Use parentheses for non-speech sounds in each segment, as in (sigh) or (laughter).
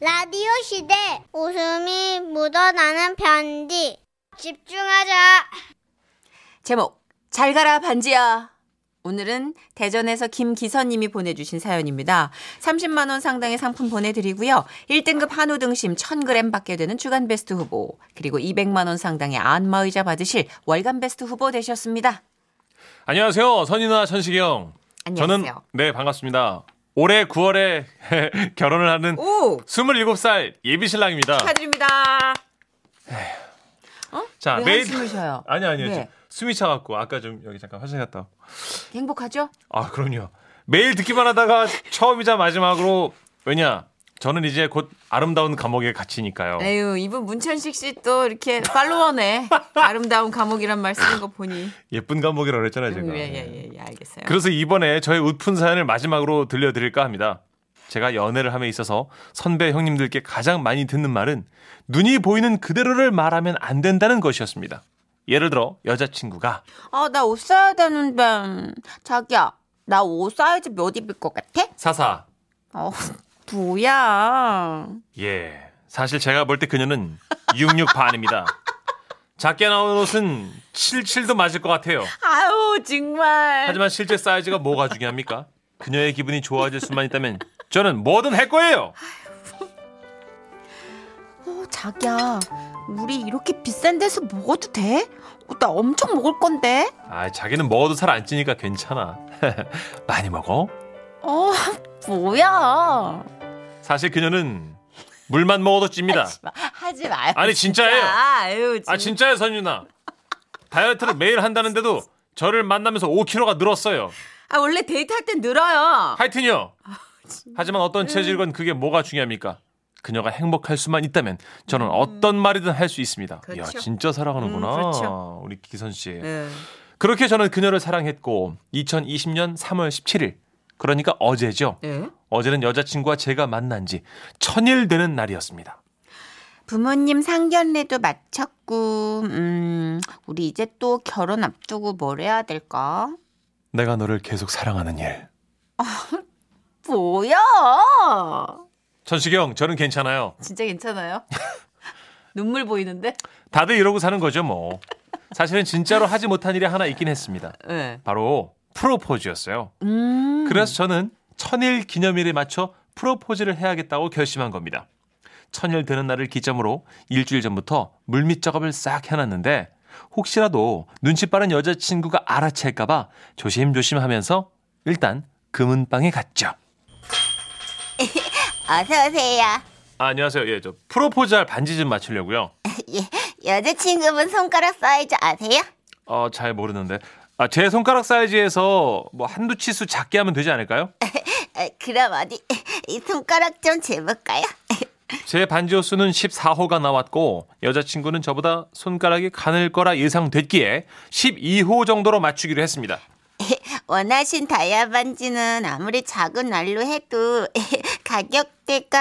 라디오 시대 웃음이 묻어나는 편지 집중하자 제목 잘 가라 반지야. 오늘은 대전에서 김기선님이 보내주신 사연입니다. 30만 원 상당의 상품 보내드리고요. 1등급 한우 등심 1000g 받게 되는 주간 베스트 후보 그리고 200만 원 상당의 안마의자 받으실 월간 베스트 후보 되셨습니다. 안녕하세요. 선인아 천식영. 안녕하세요. 저는 네 반갑습니다. 올해 9월에 (laughs) 결혼을 하는 오 27살 예비신랑입니다. 축하드립니다. 자왜 매일 한숨을 쉬어요? (laughs) 아니 아니요. 네. 저 숨이 차 갖고 아까 좀 여기 잠깐 화장실 갔다. 와. 행복하죠? 아 그럼요. 매일 듣기만 하다가 처음이자 마지막으로 왜냐 저는 이제 곧 아름다운 감옥에 갇히니까요. 에휴 이분 문천식 씨 또 이렇게 팔로워네. (laughs) 아름다운 감옥이란 말 쓰는 거 보니. 예쁜 감옥이라고 그랬잖아요 제가. 예 예 예 예, 알겠어요. 그래서 이번에 저의 웃픈 사연을 마지막으로 들려드릴까 합니다. 제가 연애를 함에 있어서 선배 형님들께 가장 많이 듣는 말은 눈이 보이는 그대로를 말하면 안 된다는 것이었습니다. 예를 들어 여자친구가 아, 나 옷 사야 되는데. 자기야, 나 옷 사이즈 몇 입을 것 같아? 사사 어, 뭐야. 예 사실 제가 볼 때 그녀는 66 반입니다. 작게 나오는 옷은 77도 맞을 것 같아요. 아유, 정말. 하지만 실제 사이즈가 뭐가 중요합니까? 그녀의 기분이 좋아질 수만 있다면 저는 뭐든 할 거예요. 어, 자기야, 우리 이렇게 비싼 데서 먹어도 돼? 어, 나 엄청 먹을 건데. 아 자기는 먹어도 살 안 찌니까 괜찮아. (laughs) 많이 먹어. 어, 뭐야. 사실 그녀는 물만 먹어도 찝니다. 하지, 마, 하지 마요. 아니, 진짜예요. 진짜. 아유, 아 진- 진짜요 선유나. 다이어트를 매일 한다는데도 저를 만나면서 5kg가 늘었어요. 아, 원래 데이트할 땐 늘어요. 하여튼요. 아, 하지만 어떤 체질건 그게 뭐가 중요합니까? 그녀가 행복할 수만 있다면 저는 음. 어떤 말이든 할 수 있습니다. 야 그렇죠. 진짜 사랑하는구나. 음, 그렇죠. 우리 기선 씨. 네. 그렇게 저는 그녀를 사랑했고 2020년 3월 17일 그러니까 어제죠. 네. 어제는 여자친구와 제가 만난 지 천일 되는 날이었습니다. 부모님 상견례도 마쳤고, 음, 우리 이제 또 결혼 앞두고 뭘 해야 될까? 내가 너를 계속 사랑하는 일. 뭐야? 천식영, 저는 괜찮아요. 진짜 괜찮아요? (laughs) 눈물 보이는데? 다들 이러고 사는 거죠, 뭐. 사실은 진짜로 하지 못한 일이 하나 있긴 했습니다. 네. 바로 프로포즈였어요. 음. 그래서 저는 천일 기념일에 맞춰 프로포즈를 해야겠다고 결심한 겁니다. 천일 되는 날을 기점으로 일주일 전부터 물밑 작업을 싹 해놨는데 혹시라도 눈치 빠른 여자친구가 알아챌까봐 조심조심 하면서 일단 금은방에 갔죠. (laughs) 어서 오세요 아, 안녕하세요. 예, 저 프로포즈 할 반지 좀 맞추려고요. (laughs) 예, 여자친구분 손가락 사이즈 아세요? 어, 잘 모르는데. 아, 제 손가락 사이즈에서 뭐 한두 치수 작게 하면 되지 않을까요? 어, (laughs) 그럼 어디 이 손가락 좀 재볼까요? (laughs) 제 반지 호수는 14호가 나왔고 여자친구는 저보다 손가락이 가늘 거라 예상됐기에 12호 정도로 맞추기로 했습니다. (laughs) 원하신 다이아 반지는 아무리 작은 날로 해도 가격대가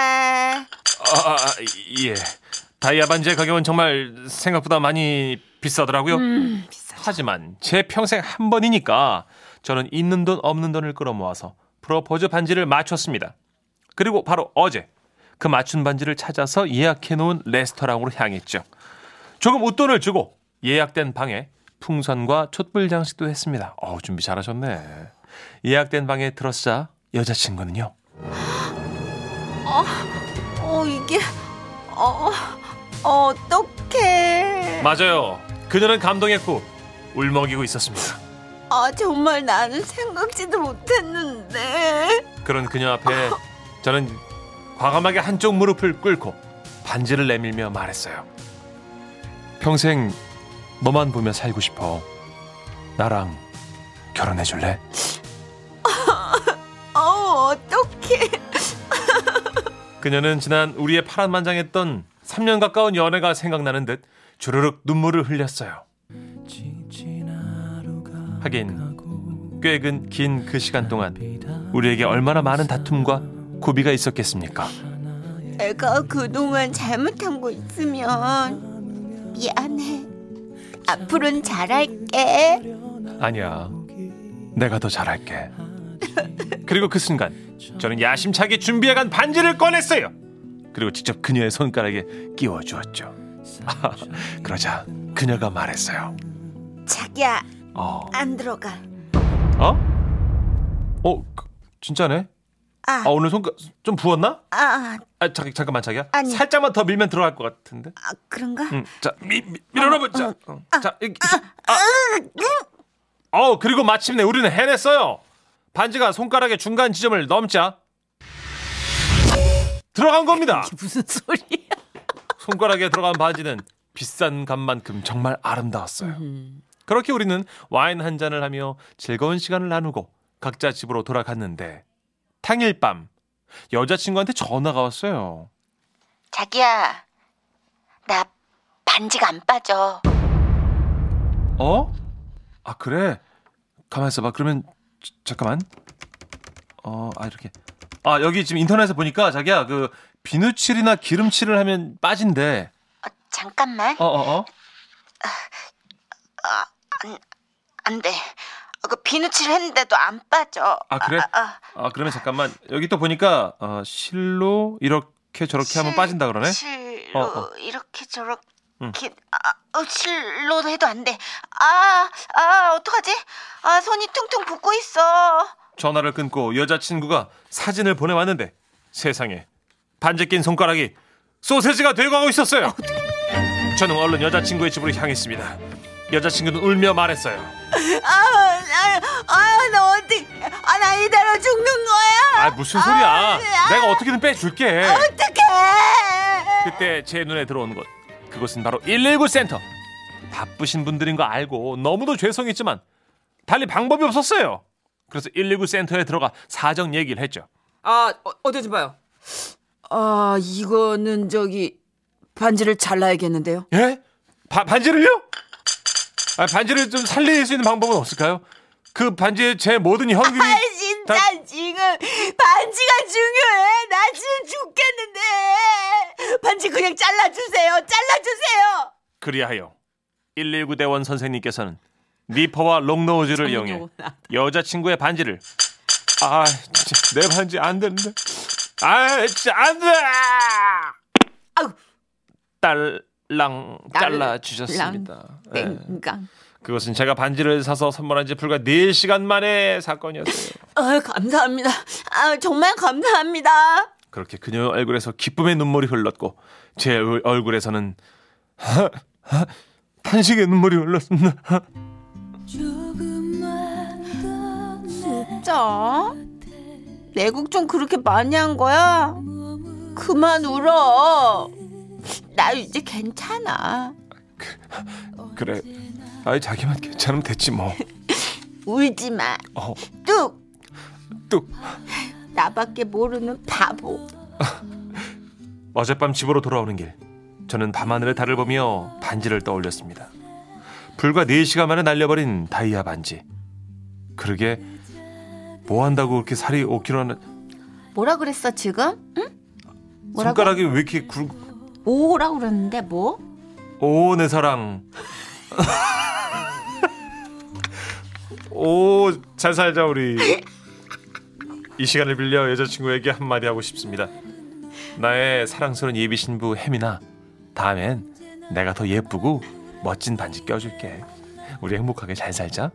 아, 아, 아, 예. 다이아 반지의 가격은 정말 생각보다 많이 비싸더라고요. 하지만 제 평생 한 번이니까 저는 있는 돈 없는 돈을 끌어모아서 프로포즈 반지를 맞췄습니다. 그리고 바로 어제 그 맞춘 반지를 찾아서 예약해 놓은 레스토랑으로 향했죠. 조금 웃돈을 주고 예약된 방에 풍선과 촛불 장식도 했습니다. 어 준비 잘하셨네. 예약된 방에 들어서자 여자친구는요. 어, 이게, 어, 어떡해. 맞아요. 그녀는 감동했고 울먹이고 있었습니다. 아, 정말 나는 생각지도 못했는데. 그런 그녀 앞에 저는 과감하게 한쪽 무릎을 꿇고 반지를 내밀며 말했어요. 평생 너만 보며 살고 싶어. 나랑 결혼해 줄래? (laughs) 어, 어떡해. (laughs) 그녀는 지난 우리의 파란만장했던 3년 가까운 연애가 생각나는 듯 주르륵 눈물을 흘렸어요. 하긴 꽤 긴 그 시간 동안 우리에게 얼마나 많은 다툼과 고비가 있었겠습니까? 내가 그동안 잘못한 거 있으면 미안해. 앞으로는 잘할게. 아니야. 내가 더 잘할게. 그리고 그 순간 저는 야심차게 준비해간 반지를 꺼냈어요. 그리고 직접 그녀의 손가락에 끼워 주었죠. 아, (laughs) 그러자 그녀가 말했어요. 자기야 어, 안 들어가. 어? 어, 그, 진짜네? 아, 아 오늘 손가 좀 부었나? 아, 아 잠, 잠깐만 자기야. 아니. 살짝만 더 밀면 들어갈 것 같은데. 아 그런가? 응, 자 미, 미, 밀어넣어보자. 어, 자, 이, 이, 아. 어 그리고 마침내 우리는 해냈어요. 반지가 손가락의 중간 지점을 넘자 들어간 겁니다. 무슨 소리야? 손가락에 들어간 반지는 비싼 값만큼 정말 아름다웠어요. 그렇게 우리는 와인 한 잔을 하며 즐거운 시간을 나누고 각자 집으로 돌아갔는데 당일 밤 여자친구한테 전화가 왔어요. 자기야 나 반지가 안 빠져. 어? 아 그래? 가만 있어봐. 그러면 자- 잠깐만. 어, 아 이렇게. 아 여기 지금 인터넷에 보니까 자기야 그 비누칠이나 기름칠을 하면 빠진대. 어, 잠깐만 어어 어. 안 돼. 어, 그 비누칠 했는데도 안 빠져. 아 그래? 아, 아. 아 그러면 잠깐만 여기 또 보니까 어, 실로 이렇게 저렇게 하면 실- 빠진다 그러네. 실로 어, 어. 이렇게 저렇게 응. 아, 어, 실로 해도 안 돼. 아, 아, 어떡하지? 아, 손이 퉁퉁 붓고 있어. 전화를 끊고 여자친구가 사진을 보내왔는데 세상에 반지 낀 손가락이 소세지가 되어가고 있었어요. 저는 얼른 여자친구의 집으로 향했습니다. 여자친구는 울며 말했어요. 아, 아, 아, 너 어디? 아, 나 이대로 죽는 거야? 아 무슨 소리야? 내가 어떻게든 빼줄게. 어떡해? 그때 제 눈에 들어온 곳 그곳은 바로 119 센터. 바쁘신 분들인 거 알고 너무도 죄송했지만 달리 방법이 없었어요. 그래서 119 센터에 들어가 사정 얘기를 했죠. 아, 어, 어디 좀 봐요. 아, 이거는 저기 반지를 잘라야겠는데요. 예? 바- 반지를요? 아, 반지를 좀 살릴 수 있는 방법은 없을까요? 그 반지에 제 모든 현금이 아, 진짜 다- 지금 반지가 중요해. 나 지금 죽겠는데. 반지 그냥 잘라주세요. 잘라주세요. 그리하여 119 대원 선생님께서는 니퍼와 롱노즈를 이용해 여자친구의 반지를 아 진짜 내 반지 안 되는데 아 진짜 안 돼 아우. 딸 랑 잘라 주셨습니다. 예. 땡강. 그것은 제가 반지를 사서 선물한 지 불과 4시간 만의 사건이었어요. 아, 감사합니다. 아, 정말 감사합니다. 그렇게 그녀의 얼굴에서 기쁨의 눈물이 흘렀고 제 얼- 얼굴에서는 (laughs) 탄식의 눈물이 흘렀습니다. 진짜? 내국 좀 그렇게 많이 한 거야? 그만 울어. 나 이제 괜찮아. 그래. 아이 자기만 괜찮으면 됐지 뭐. 울지 마. 어, 뚝. 뚝. 나밖에 모르는 바보. 어젯밤 집으로 돌아오는 길 저는 밤하늘의 달을 보며 반지를 떠올렸습니다. 불과 4시간 만에 날려버린 다이아 반지. 그러게 뭐 한다고 그렇게 살이 5kg나 뭐라 그랬어 지금? 응? 뭐라고? 손가락이 왜 이렇게 굵 오라 그랬는데 뭐? 오, 내 사랑. 오, 잘 살자, 우리. 이 시간을 빌려 여자친구에게 한마디 하고 싶습니다. 나의 사랑스러운 예비 신부 혜민아, 다음엔 내가 더 예쁘고 멋진 반지 껴줄게. 우리 행복하게 잘 살자.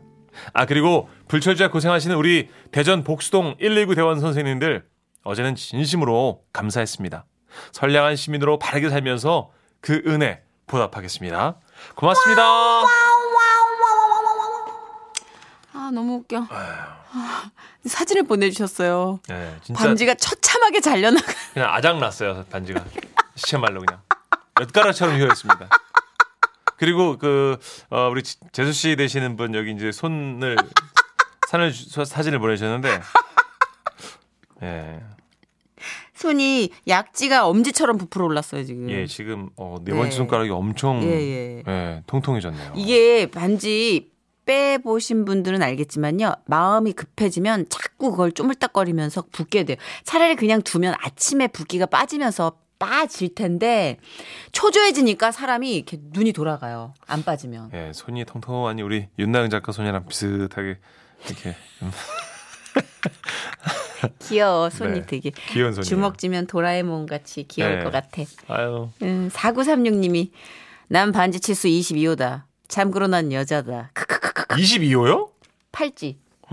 아, 그리고 불철주야 고생하시는 우리 대전 복수동 119 대원 선생님들, 어제는 진심으로 감사했습니다. 선량한 시민으로 바르게 살면서 그 은혜 보답하겠습니다. 고맙습니다. 아, 너무 웃겨. 아, 사진을 보내주셨어요. 네, 반지가 처참하게 잘려나가. 그냥 아작 났어요 반지가 시체말로 그냥 엿가락처럼 휘어있습니다. 그리고 그 어, 우리 지- 재수 씨 되시는 분 여기 이제 손을 산을 주- 사진을 보내주셨는데 예, 손이 약지가 엄지처럼 부풀어 올랐어요, 지금. 예 지금 어, 네 번째 네. 손가락이 엄청 예, 예, 예. 통통해졌네요. 이게 반지 빼보신 분들은 알겠지만요. 마음이 급해지면 자꾸 그걸 쪼물딱거리면서 붓게 돼요. 차라리 그냥 두면 아침에 붓기가 빠지면서 빠질 텐데 초조해지니까 사람이 이렇게 눈이 돌아가요. 안 빠지면. 예, 손이 통통하니 우리 윤나영 작가 손이랑 비슷하게 이렇게 좀 (laughs) 귀여워. 손이 네. 되게 귀여운 손이에요. 주먹 쥐면 도라에몽 같이 귀여울 네. 것 같아. 아유. 음, 4936님이 난 반지 치수 22호다. 참고로 난 여자다. 크크크크 22호요? 팔찌. (laughs)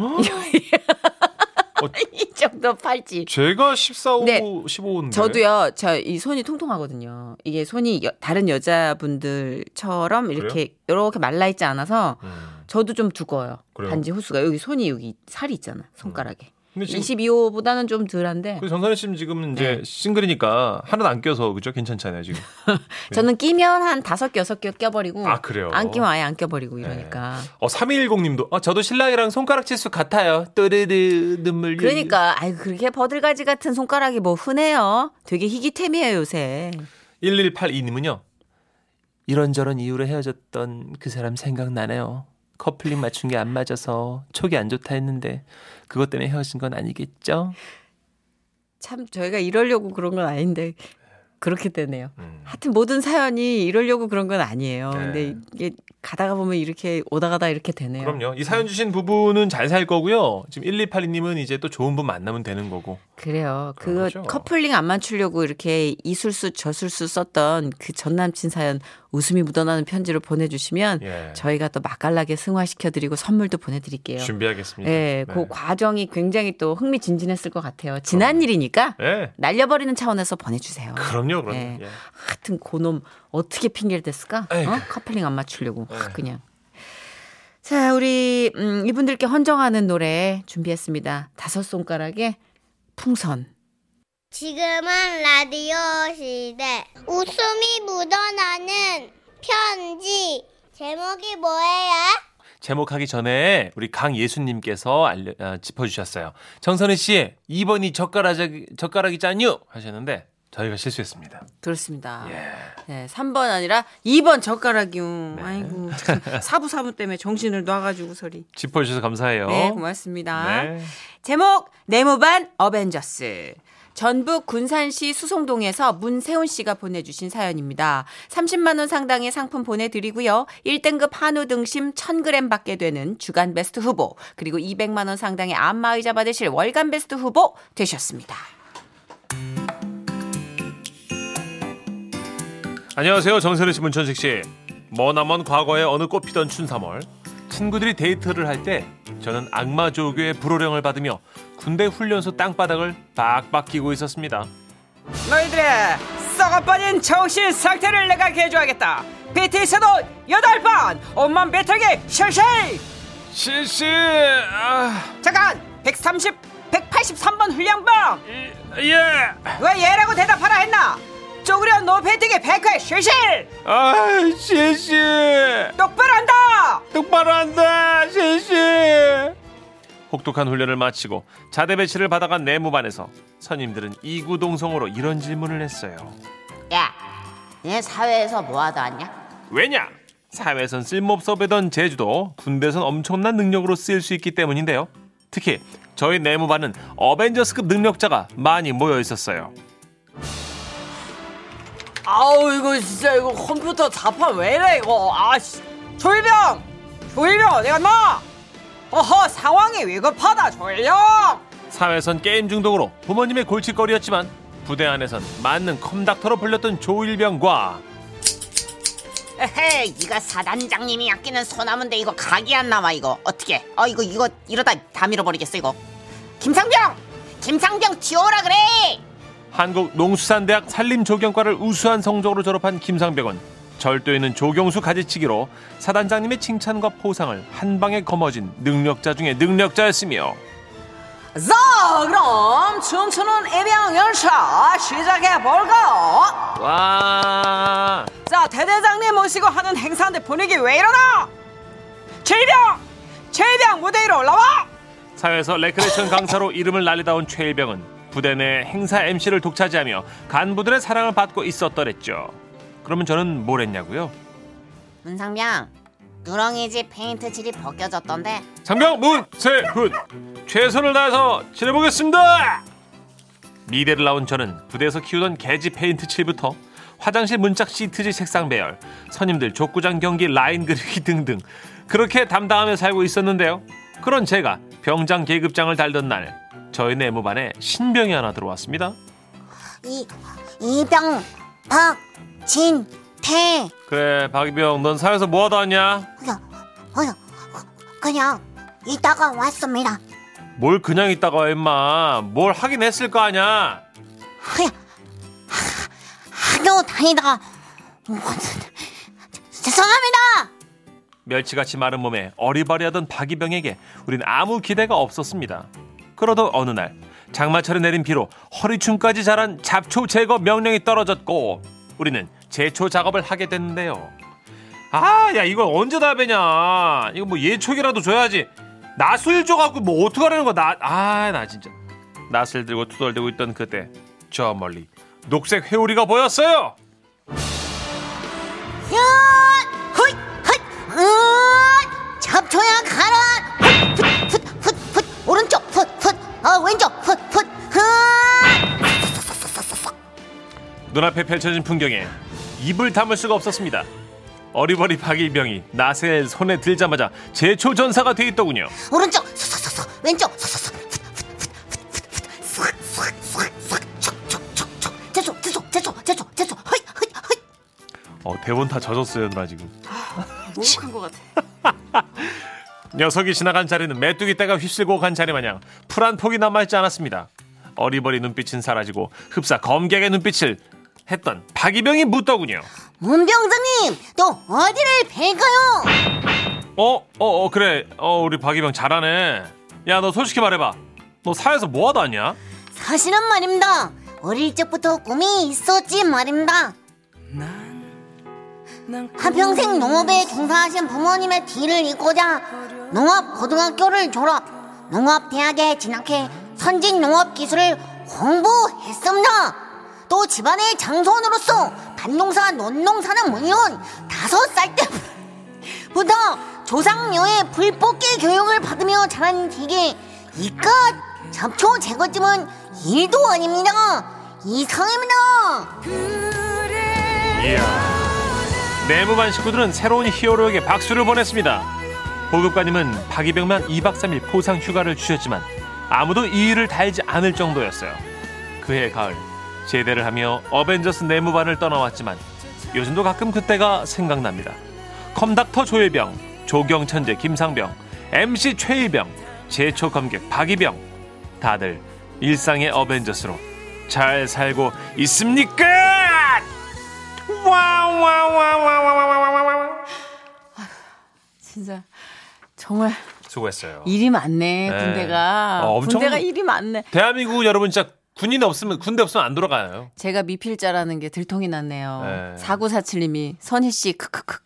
어, 이 정도 팔찌. 제가 14호, 네. 15호인데. 저도요, 저 이 손이 통통하거든요. 이게 손이 여- 다른 여자분들처럼 이렇게 이렇게 말라 있지 않아서 음. 저도 좀 두꺼워요. 그래요? 반지 호수가 여기 손이 여기 살이 있잖아 손가락에. 근데 지금 22호보다는 좀 덜한데 그 정선혜 씨는 지금 이제 네. 싱글이니까 하나도 안 껴서 그죠? 괜찮잖아요 지금. (laughs) 저는 끼면 한 다섯 개 여섯 개 껴버리고 아, 그래요? 안 끼면 아예 안 껴버리고 이러니까. 어 3210님도 아 저도 신랑이랑 손가락 치수 같아요. 또르르 눈물. 그러니까 아이 그렇게 버들가지 같은 손가락이 뭐 흔해요. 되게 희귀템이에요 요새. 1182님은요. 이런저런 이유로 헤어졌던 그 사람 생각나네요. 커플링 맞춘 게 안 맞아서 촉이 안 좋다 했는데 그것 때문에 헤어진 건 아니겠죠? 참 저희가 이러려고 그런 건 아닌데 그렇게 되네요. 음. 하여튼 모든 사연이 이러려고 그런 건 아니에요. 네. 근데 이게 가다가 보면 이렇게 오다 가다 이렇게 되네요. 그럼요. 이 사연 주신 부부는 잘 살 거고요. 지금 1282님은 이제 또 좋은 분 만나면 되는 거고. 그래요. 그거 거죠. 커플링 안 맞추려고 이렇게 이술수 저술수 썼던 그 전 남친 사연 웃음이 묻어나는 편지를 보내주시면 예. 저희가 또 맛깔나게 승화시켜드리고 선물도 보내드릴게요. 준비하겠습니다. 예, 그 과정이 굉장히 또 흥미진진했을 것 같아요. 지난 그럼요. 일이니까 예. 날려버리는 차원에서 보내주세요. 그럼요, 그럼요. 예. 예. 하여튼 고놈 어떻게 핑계를 댔을까? 어? 커플링 안 맞추려고 네. 확 그냥. 자, 우리 음, 이분들께 헌정하는 노래 준비했습니다. 다섯 손가락의 풍선. 지금은 라디오 시대. 웃음이 묻어나는 편지. 제목이 뭐예요? 제목하기 전에 우리 강예수님께서 알려, 아, 짚어주셨어요. 정선혜 씨, 2번이 젓가락, 젓가락이잖요? 하셨는데 저희가 실수했습니다. 그렇습니다. 예. 네, 3번 아니라 2번 젓가락이요. 네. 아이고, (laughs) 참, 사부사부 때문에 정신을 놔가지고 소리. 짚어주셔서 감사해요. 네, 고맙습니다. 네. 제목 네모반 어벤져스. 전북 군산시 수송동에서 문세훈 씨가 보내주신 사연입니다. 30만 원 상당의 상품 보내드리고요. 1등급 한우 등심 1000g 받게 되는 주간 베스트 후보 그리고 200만 원 상당의 안마의자 받으실 월간 베스트 후보 되셨습니다. 안녕하세요. 정선혜 씨, 문천식 씨. 머나먼 과거에 어느 꽃 피던 춘삼월 친구들이 데이트를 할 때 저는 악마 조교의 불호령을 받으며 군대 훈련소 땅바닥을 박박 끼고 있었습니다. 너희들의 썩어빠진 정신 상태를 내가 개조하겠다. PT에서도 8번 온몸 배터기 실시! 실시! 아, 잠깐! 130, 183번 훈련병! 예! 왜 얘라고 대답하라 했나? 쪼그려 노패딩의 백회 실실! 아, 실시! 똑바로 한다! 똑바로 한다! 실시! 혹독한 훈련을 마치고 자대 배치를 받아간 내무반에서 선임들은 이구동성으로 이런 질문을 했어요. 야, 얘 사회에서 뭐 하다 왔냐? 왜냐? 사회에선 쓸모없어 보던 제주도 군대에선 엄청난 능력으로 쓰일 수 있기 때문인데요. 특히 저희 내무반은 어벤져스급 능력자가 많이 모여 있었어요. 아우 이거 진짜 이거 컴퓨터 자판 왜 이래 이거 아씨 조일병! 조일병 내가 나! 어허 상황이 위급하다 조일병! 사회선 게임 중독으로 부모님의 골칫거리였지만 부대 안에선 맞는 컴닥터로 불렸던 조일병과 에헤이, 이거 사단장님이 아끼는 소나무인데 이거 각이 안 나와 이거 어떻게? 어 이거 이거 이러다 다 밀어버리겠어 이거. 김상병, 김상병 튀어오라 그래. 한국농수산대학 산림조경과를 우수한 성적으로 졸업한 김상백은 절도 있는 조경수 가지치기로 사단장님의 칭찬과 포상을 한 방에 거머쥔 능력자 중에 능력자였으며 자 그럼 춤추는 입양 연차 시작해볼까? 와 자 대대장님 모시고 하는 행사인데 분위기 왜 이러나? 최일병! 최일병 무대 위로 올라와! 사회에서 레크레이션 강사로 이름을 날리다 온 최일병은 부대 내 행사 MC를 독차지하며 간부들의 사랑을 받고 있었더랬죠. 그러면 저는 뭘 했냐고요? 문상병, 누렁이 집 페인트 칠이 벗겨졌던데. 상병 문세훈 최선을 다해서 칠해보겠습니다. 미대를 나온 저는 부대에서 키우던 개집 페인트 칠부터 화장실 문짝 시트지 색상 배열, 선임들 족구장 경기 라인 그리기 등등 그렇게 담당하며 살고 있었는데요. 그런 제가 병장 계급장을 달던 날 저희 내무반에 신병이 하나 들어왔습니다. 이 이병 박진태 그래 박이병 넌 사회에서 뭐하다 왔냐? 그냥 그냥 그냥 이따가 왔습니다. 뭘 그냥 있다가 와 임마 뭘 하긴 했을 거 아냐? 그냥 학교 다니다가 죄송합니다. 멸치같이 마른 몸에 어리버리하던 박이병에게 우린 아무 기대가 없었습니다. 그러던 어느 날 장마철에 내린 비로 허리춤까지 자란 잡초 제거 명령이 떨어졌고 우리는 제초 작업을 하게 됐는데요. 아, 야 이거 언제 다 배냐? 이거 뭐 예초기라도 줘야지. 낫을 줘갖고 뭐 어떡하라는 거야? 나, 아, 나 진짜 낫을 들고 투덜대고 있던 그때 저 멀리 녹색 회오리가 보였어요. 야, 헛, 헛, 으, 잡초야 가라. 어 왼쪽, 훗, 훗, 훗. 눈앞에 펼쳐진 풍경에 입을 다물 수가 없었습니다. 어리버리 박일병이 낫을 손에 들자마자 제초 전사가 돼 있더군요. 오른쪽, 쏙쏙쏙, 왼쪽, 쏙쏙쏙. 제초, 제초, 제초, 제초, 제초. 헛, 헛, 헛. 어, 대본 다 젖었어요, 누나 지금. 목욕한 것 같아. 녀석이 지나간 자리는 메뚜기 떼가 휩쓸고 간 자리 마냥 풀 한 포기 남아있지 않았습니다. 어리버리 눈빛은 사라지고 흡사 검객의 눈빛을 했던 박이병이 묻더군요. 문병장님, 또 어디를 벨까요? 어, 어, 어, 그래. 어, 우리 박이병 잘하네. 야, 너 솔직히 말해봐. 너 사회에서 뭐 하다 왔냐? 사실은 말입니다. 어릴 적부터 꿈이 있었지 말입니다. 한평생 농업에 종사하신 부모님의 뒤를 잇고자 농업 고등학교를 졸업, 농업대학에 진학해 선진 농업 기술을 공부했습니다. 또 집안의 장손으로서 밭농사, 논농사는 물론 다섯 살 때부터 조상녀의 불뽑기 교육을 받으며 자란 뒤에 이깟 잡초 제거쯤은 일도 아닙니다. 이상입니다. 이야. 내무반 식구들은 새로운 히어로에게 박수를 보냈습니다. 보급관님은 박이병만 2박 3일 포상 휴가를 주셨지만 아무도 이의를 달지 않을 정도였어요. 그해 가을 제대를 하며 어벤져스 내무반을 떠나왔지만 요즘도 가끔 그때가 생각납니다. 컴닥터 조혜병, 조경천재 김상병, MC 최희병, 제초 검객 박이병 다들 일상의 어벤져스로 잘 살고 있습니까? 와와와와와와와 진짜 정말 수고했어요. 일이 많네 네. 군대가. 어, 엄청- 군대가 일이 많네. 대한민국 여러분 진짜 군인 없으면 군대 없으면 안 돌아가요. 제가 미필자라는 게 들통이 났네요. 네. 4947님이 선희 씨 크크크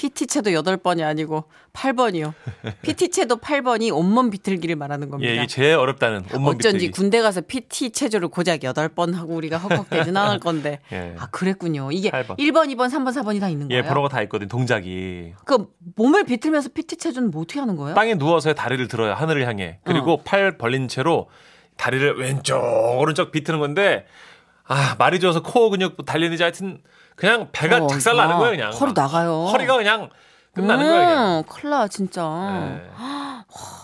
PT체도 8번이 아니고 8번이요. PT체도 8번이 온몸 비틀기를 말하는 겁니다. 예, 제일 어렵다는 온몸 어쩐지 비틀기. 군대 가서 PT 체조를 고작 8번 하고 우리가 헉헉대진 않을 (laughs) 건데. 예. 아, 그랬군요. 이게 8번. 1번, 2번, 3번, 4번이 다 있는 예, 거예요? 번호가 다 있거든 동작이. 그 몸을 비틀면서 PT 체조는 뭐 어떻게 하는 거예요? 땅에 누워서 다리를 들어요 하늘을 향해. 그리고 어. 팔 벌린 채로 다리를 왼쪽 오른쪽 비트는 건데 아 말이 좋아서 코어 근육 단련이지 하여튼 그냥 배가 어, 작살 나는 아, 거예요 그냥. 허리 나가요. 허리가 그냥 끝나는 거예요 그냥. 음, 큰일 나, 진짜. 예.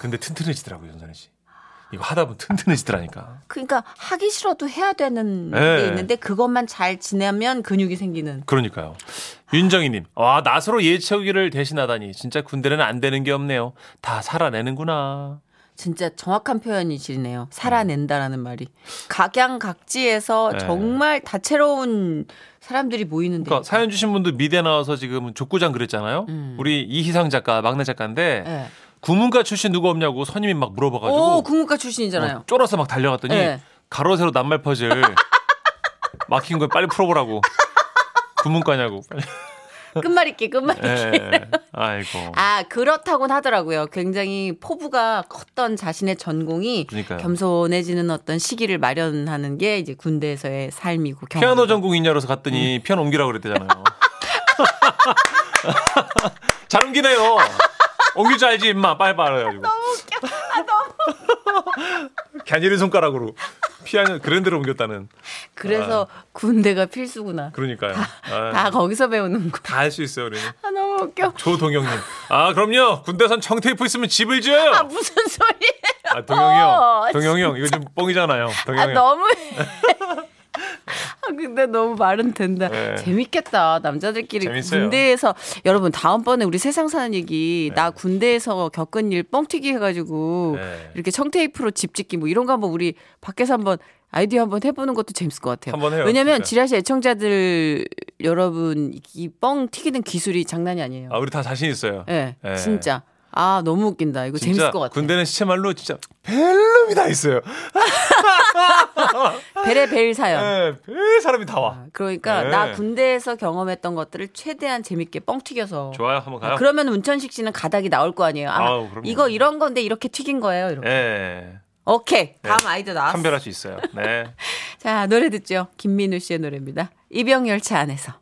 근데 튼튼해지더라고요 전선희 씨. 이거 하다 보면 튼튼해지더라니까. 그러니까 하기 싫어도 해야 되는 네. 게 있는데 그것만 잘 지내면 근육이 생기는. 그러니까요. 윤정희님, 와 나서로 예체우기를 대신하다니 진짜 군대는 안 되는 게 없네요. 다 살아내는구나. 진짜 정확한 표현이시네요. 살아낸다라는 말이. 각양각지에서 네. 정말 다채로운 사람들이 모이는데. 그러니까 사연 주신 분도 미대 나와서 지금 족구장 그랬잖아요. 음. 우리 이희상 작가 막내 작가인데 네. 국문과 출신 누구 없냐고 선임이 막 물어봐가지고 오, 국문과 출신이잖아요. 어, 쫄아서 막 달려갔더니 네. 가로 세로 낱말 퍼즐 (laughs) 막힌 걸 빨리 풀어보라고. 국문과냐고. 빨리. 끝말잇기, 끝말잇기. 예. 아이고. (laughs) 아, 그렇다곤 하더라고요. 굉장히 포부가 컸던 자신의 전공이 그러니까요. 겸손해지는 어떤 시기를 마련하는 게 이제 군대에서의 삶이고 경험. 피아노 전공이냐로서 음. 갔더니 피아노 옮기라고 그랬대잖아요. (laughs) 잘 옮기네요. 옮길 줄 알지 임마 빨리 빨아가지고. (laughs) 너무 웃겨. 아, 너무. 갸니른 손가락으로 피아노 그랜드로 옮겼다는. 그래서 군대가 필수구나. 그러니까요. 다 거기서 배우는 거. 다 할 수 있어요 우리는. 아, 너무 웃겨. 조동영님. 아 그럼요. 군대선 청테이프 있으면 집을 줘요. 아, 무슨 소리예요? 아, 동영이 형, 어, (laughs) 동영이 형, 이거 좀 뻥이잖아요. 동영이 아 형. 너무 아, (laughs) (laughs) 근데 너무 말은 된다. 네. 재밌겠다. 남자들끼리 재밌어요. 군대에서 여러분 다음번에 우리 세상 사는 얘기 네. 나 군대에서 겪은 일 뻥튀기 해가지고 네. 이렇게 청테이프로 집 짓기 뭐 이런 거 한번 우리 밖에서 한번 아이디어 한번 해보는 것도 재밌을 것 같아요. 한번 해요, 왜냐면 진짜. 지라시 애청자들 여러분 이 뻥 튀기는 기술이 장난이 아니에요. 아, 우리 다 자신 있어요. 예, 네. 진짜. 아 너무 웃긴다. 이거 재밌을 것 같아. 군대는 시체말로 진짜 벨름이 다 있어요. (laughs) 벨의 벨 사연. 네, 별 사람이 다 와. 그러니까 네. 나 군대에서 경험했던 것들을 최대한 재밌게 뻥 튀겨서. 좋아요, 한번 가요. 그러면 문천식 씨는 가닥이 나올 거 아니에요. 아, 아우, 그럼요. 이거 이런 건데 이렇게 튀긴 거예요. 이렇게. 예, 오케이. 다음 네. 아이디어 나왔어. 판별할 수 있어요. 네. (laughs) 자, 노래 듣죠. 김민우 씨의 노래입니다. 이병열차 안에서.